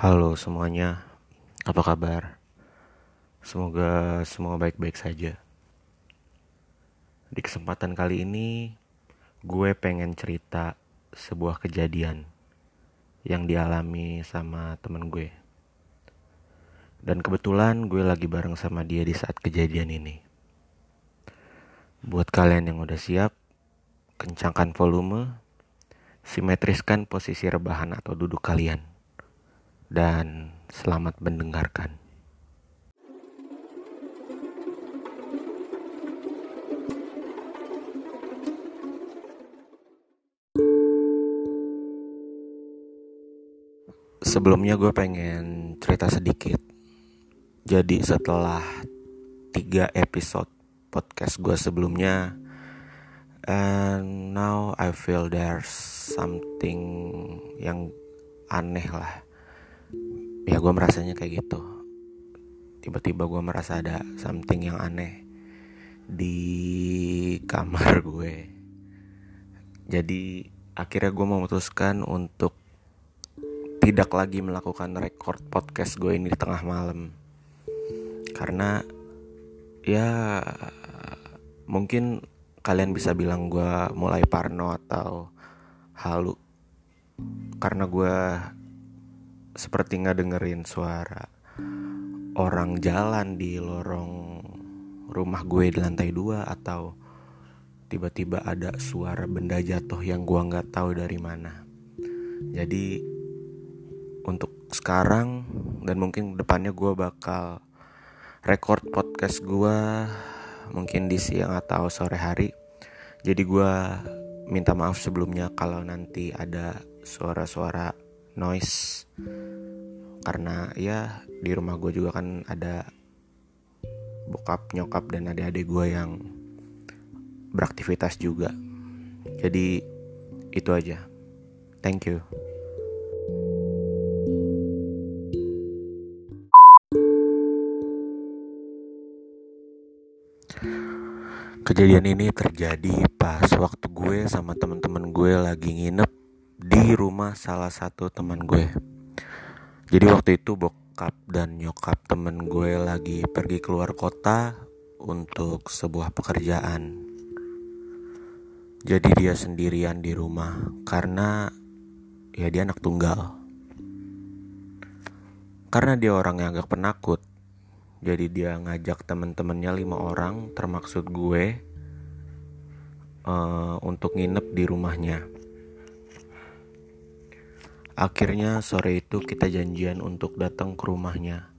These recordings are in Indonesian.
Halo semuanya, apa kabar? Semoga semua baik-baik saja. Di kesempatan kali ini, gue pengen cerita sebuah kejadian yang dialami sama temen gue. Dan kebetulan gue lagi bareng sama dia di saat kejadian ini. Buat kalian yang udah siap, kencangkan volume, simetriskan posisi rebahan atau duduk kalian dan selamat mendengarkan. Sebelumnya gue pengen cerita sedikit. Jadi setelah tiga episode podcast gue sebelumnya, and now I feel there's something yang aneh lah ya gue merasanya kayak gitu. Tiba-tiba gue merasa ada something yang aneh di kamar gue. Jadi akhirnya gue memutuskan untuk tidak lagi melakukan record podcast gue ini di tengah malam. Karena ya mungkin kalian bisa bilang gue mulai parno atau halu. Karena gue seperti nggak dengerin suara orang jalan di lorong rumah gue di lantai dua atau tiba-tiba ada suara benda jatuh yang gue nggak tahu dari mana. Jadi untuk sekarang dan mungkin depannya gue bakal record podcast gue mungkin di siang atau sore hari. Jadi gue minta maaf sebelumnya kalau nanti ada suara-suara noise. Karena ya di rumah gue juga kan ada bokap nyokap dan adik-adik gue yang beraktivitas juga. Jadi itu aja. Thank you. Kejadian ini terjadi pas waktu gue sama temen-temen gue lagi nginep di rumah salah satu teman gue. Jadi waktu itu bokap dan nyokap temen gue lagi pergi keluar kota untuk sebuah pekerjaan. Jadi dia sendirian di rumah karena ya dia anak tunggal. Karena dia orang yang agak penakut, jadi dia ngajak temen-temennya lima orang, termaksud gue, uh, untuk nginep di rumahnya. Akhirnya sore itu kita janjian untuk datang ke rumahnya.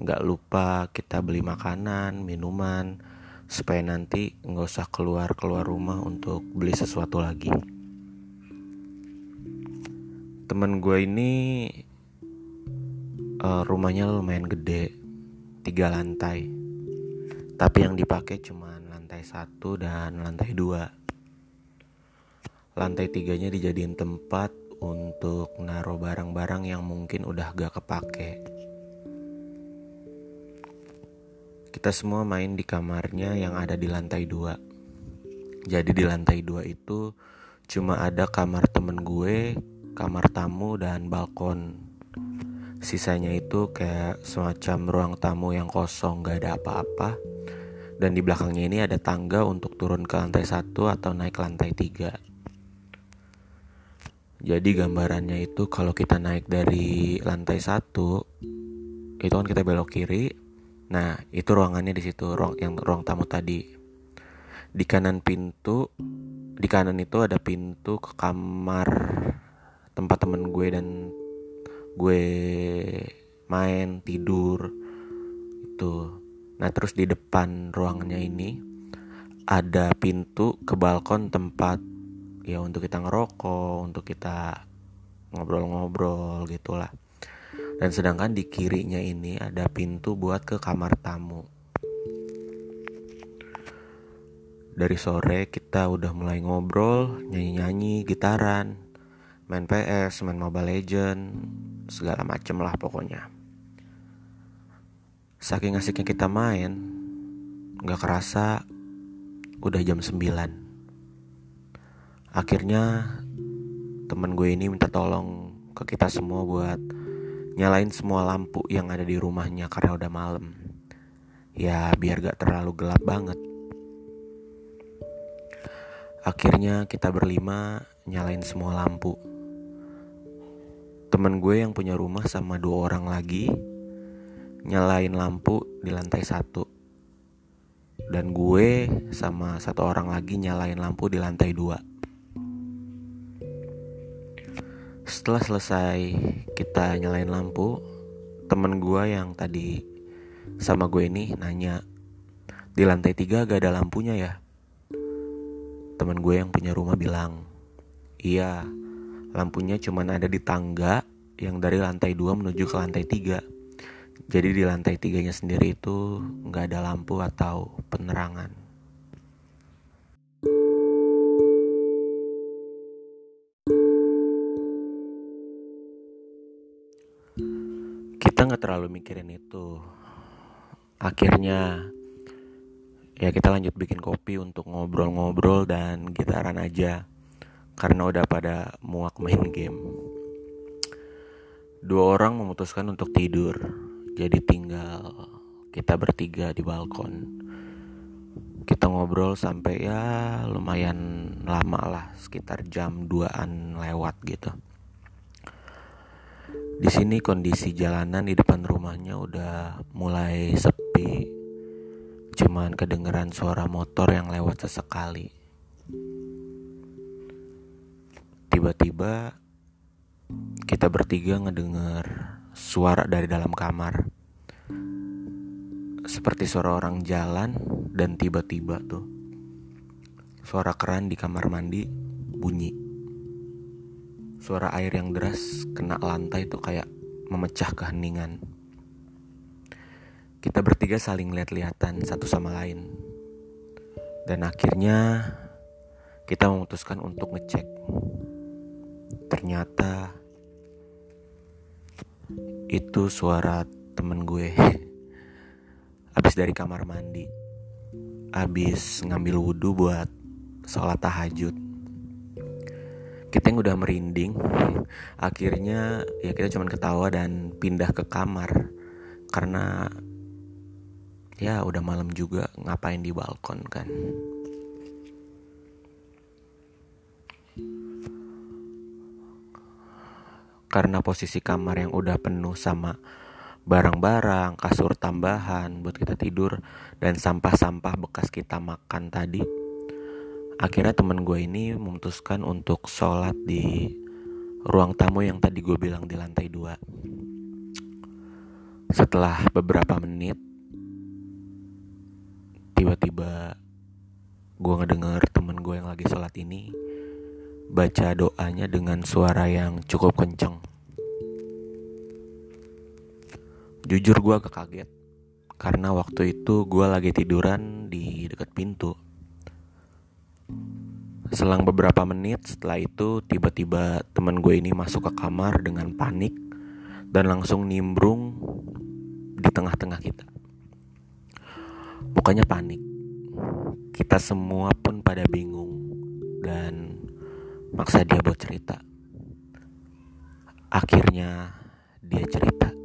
Gak lupa kita beli makanan, minuman, supaya nanti nggak usah keluar-keluar rumah untuk beli sesuatu lagi. Temen gue ini uh, rumahnya lumayan gede, tiga lantai. Tapi yang dipakai cuma lantai satu dan lantai dua. Lantai tiganya dijadiin tempat untuk naruh barang-barang yang mungkin udah gak kepake. Kita semua main di kamarnya yang ada di lantai dua. Jadi di lantai dua itu cuma ada kamar temen gue, kamar tamu dan balkon. Sisanya itu kayak semacam ruang tamu yang kosong gak ada apa-apa. Dan di belakangnya ini ada tangga untuk turun ke lantai satu atau naik ke lantai tiga. Jadi gambarannya itu kalau kita naik dari lantai satu itu kan kita belok kiri. Nah itu ruangannya di situ ruang yang ruang tamu tadi. Di kanan pintu di kanan itu ada pintu ke kamar tempat temen gue dan gue main tidur itu. Nah terus di depan ruangannya ini ada pintu ke balkon tempat ya untuk kita ngerokok untuk kita ngobrol-ngobrol gitulah. Dan sedangkan di kirinya ini ada pintu buat ke kamar tamu. Dari sore kita udah mulai ngobrol nyanyi-nyanyi gitaran main PS main Mobile Legend segala macem lah pokoknya. Saking asiknya kita main nggak kerasa udah jam 9 Akhirnya temen gue ini minta tolong ke kita semua buat nyalain semua lampu yang ada di rumahnya karena udah malam. Ya biar gak terlalu gelap banget. Akhirnya kita berlima nyalain semua lampu. Temen gue yang punya rumah sama dua orang lagi nyalain lampu di lantai satu. Dan gue sama satu orang lagi nyalain lampu di lantai dua. Setelah selesai kita nyalain lampu, temen gue yang tadi sama gue ini nanya, di lantai tiga gak ada lampunya ya? Temen gue yang punya rumah bilang, iya, lampunya cuma ada di tangga yang dari lantai dua menuju ke lantai tiga. Jadi di lantai tiganya sendiri itu nggak ada lampu atau penerangan. Kita nggak terlalu mikirin itu. Akhirnya ya kita lanjut bikin kopi untuk ngobrol-ngobrol dan gitaran aja. Karena udah pada muak main game. Dua orang memutuskan untuk tidur. Jadi tinggal kita bertiga di balkon. Kita ngobrol sampai ya lumayan lama lah. Sekitar jam 2an lewat gitu di sini kondisi jalanan di depan rumahnya udah mulai sepi. Cuman kedengeran suara motor yang lewat sesekali. Tiba-tiba kita bertiga ngedenger suara dari dalam kamar. Seperti suara orang jalan dan tiba-tiba tuh suara keran di kamar mandi bunyi suara air yang deras kena lantai itu kayak memecah keheningan. Kita bertiga saling lihat-lihatan satu sama lain. Dan akhirnya kita memutuskan untuk ngecek. Ternyata itu suara temen gue. Abis dari kamar mandi. Abis ngambil wudhu buat sholat tahajud kita yang udah merinding. Akhirnya ya kita cuman ketawa dan pindah ke kamar. Karena ya udah malam juga ngapain di balkon kan? Karena posisi kamar yang udah penuh sama barang-barang, kasur tambahan buat kita tidur dan sampah-sampah bekas kita makan tadi akhirnya temen gue ini memutuskan untuk sholat di ruang tamu yang tadi gue bilang di lantai dua. Setelah beberapa menit, tiba-tiba gue ngedenger temen gue yang lagi sholat ini baca doanya dengan suara yang cukup kenceng. Jujur gue agak kaget karena waktu itu gue lagi tiduran di dekat pintu. Selang beberapa menit setelah itu tiba-tiba teman gue ini masuk ke kamar dengan panik dan langsung nimbrung di tengah-tengah kita. Mukanya panik. Kita semua pun pada bingung dan maksa dia buat cerita. Akhirnya dia cerita.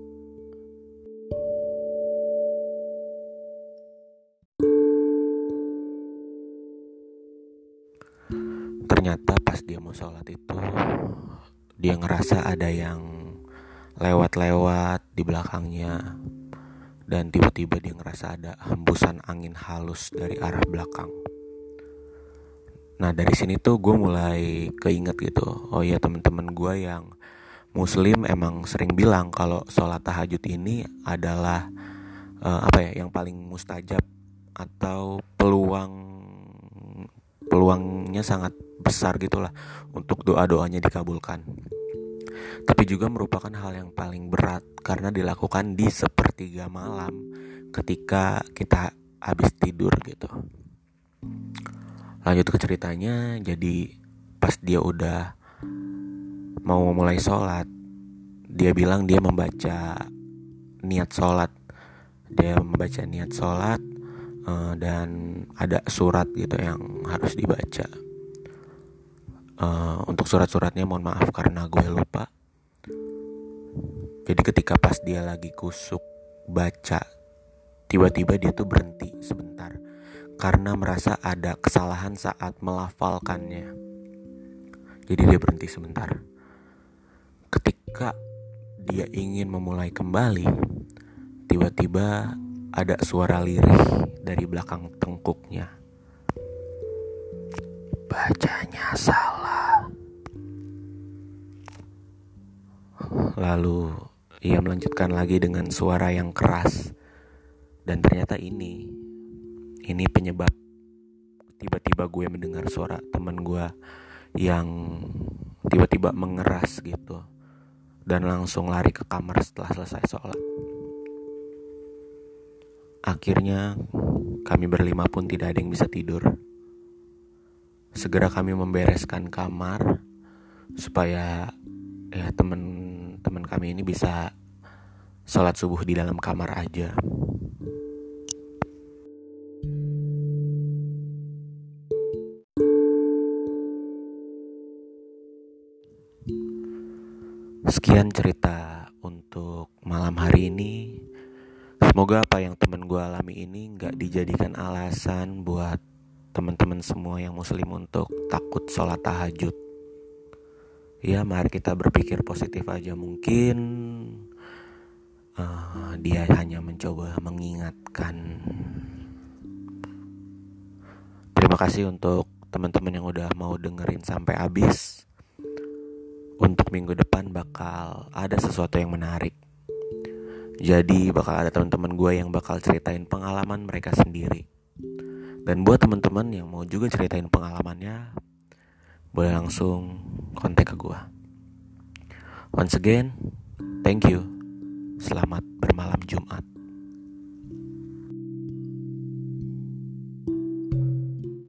Ternyata pas dia mau sholat itu dia ngerasa ada yang lewat-lewat di belakangnya dan tiba-tiba dia ngerasa ada hembusan angin halus dari arah belakang. Nah dari sini tuh gue mulai keinget gitu. Oh iya temen-temen gue yang muslim emang sering bilang kalau sholat tahajud ini adalah uh, apa ya yang paling mustajab atau peluang peluangnya sangat besar gitulah untuk doa-doanya dikabulkan. Tapi juga merupakan hal yang paling berat karena dilakukan di sepertiga malam ketika kita habis tidur gitu. Lanjut ke ceritanya, jadi pas dia udah mau mulai sholat, dia bilang dia membaca niat sholat. Dia membaca niat sholat uh, dan ada surat gitu yang harus dibaca uh, untuk surat-suratnya mohon maaf karena gue lupa Jadi ketika pas dia lagi kusuk baca, tiba-tiba dia tuh berhenti sebentar karena merasa ada kesalahan saat melafalkannya. Jadi dia berhenti sebentar. Ketika dia ingin memulai kembali, tiba-tiba ada suara lirih dari belakang tengkuknya. Bacanya salah. Lalu ia melanjutkan lagi dengan suara yang keras. Dan ternyata ini ini penyebab tiba-tiba gue mendengar suara teman gue yang tiba-tiba mengeras gitu dan langsung lari ke kamar setelah selesai sholat. Akhirnya kami berlima pun tidak ada yang bisa tidur. Segera kami membereskan kamar supaya ya teman-teman kami ini bisa sholat subuh di dalam kamar aja. Sekian cerita untuk malam hari ini. Semoga apa yang temen gue alami ini nggak dijadikan alasan buat teman-teman semua yang muslim untuk takut sholat tahajud. Ya mari kita berpikir positif aja mungkin uh, dia hanya mencoba mengingatkan. Terima kasih untuk teman-teman yang udah mau dengerin sampai habis untuk minggu depan bakal ada sesuatu yang menarik. Jadi bakal ada teman-teman gue yang bakal ceritain pengalaman mereka sendiri. Dan buat teman-teman yang mau juga ceritain pengalamannya, boleh langsung kontak ke gue. Once again, thank you. Selamat bermalam Jumat.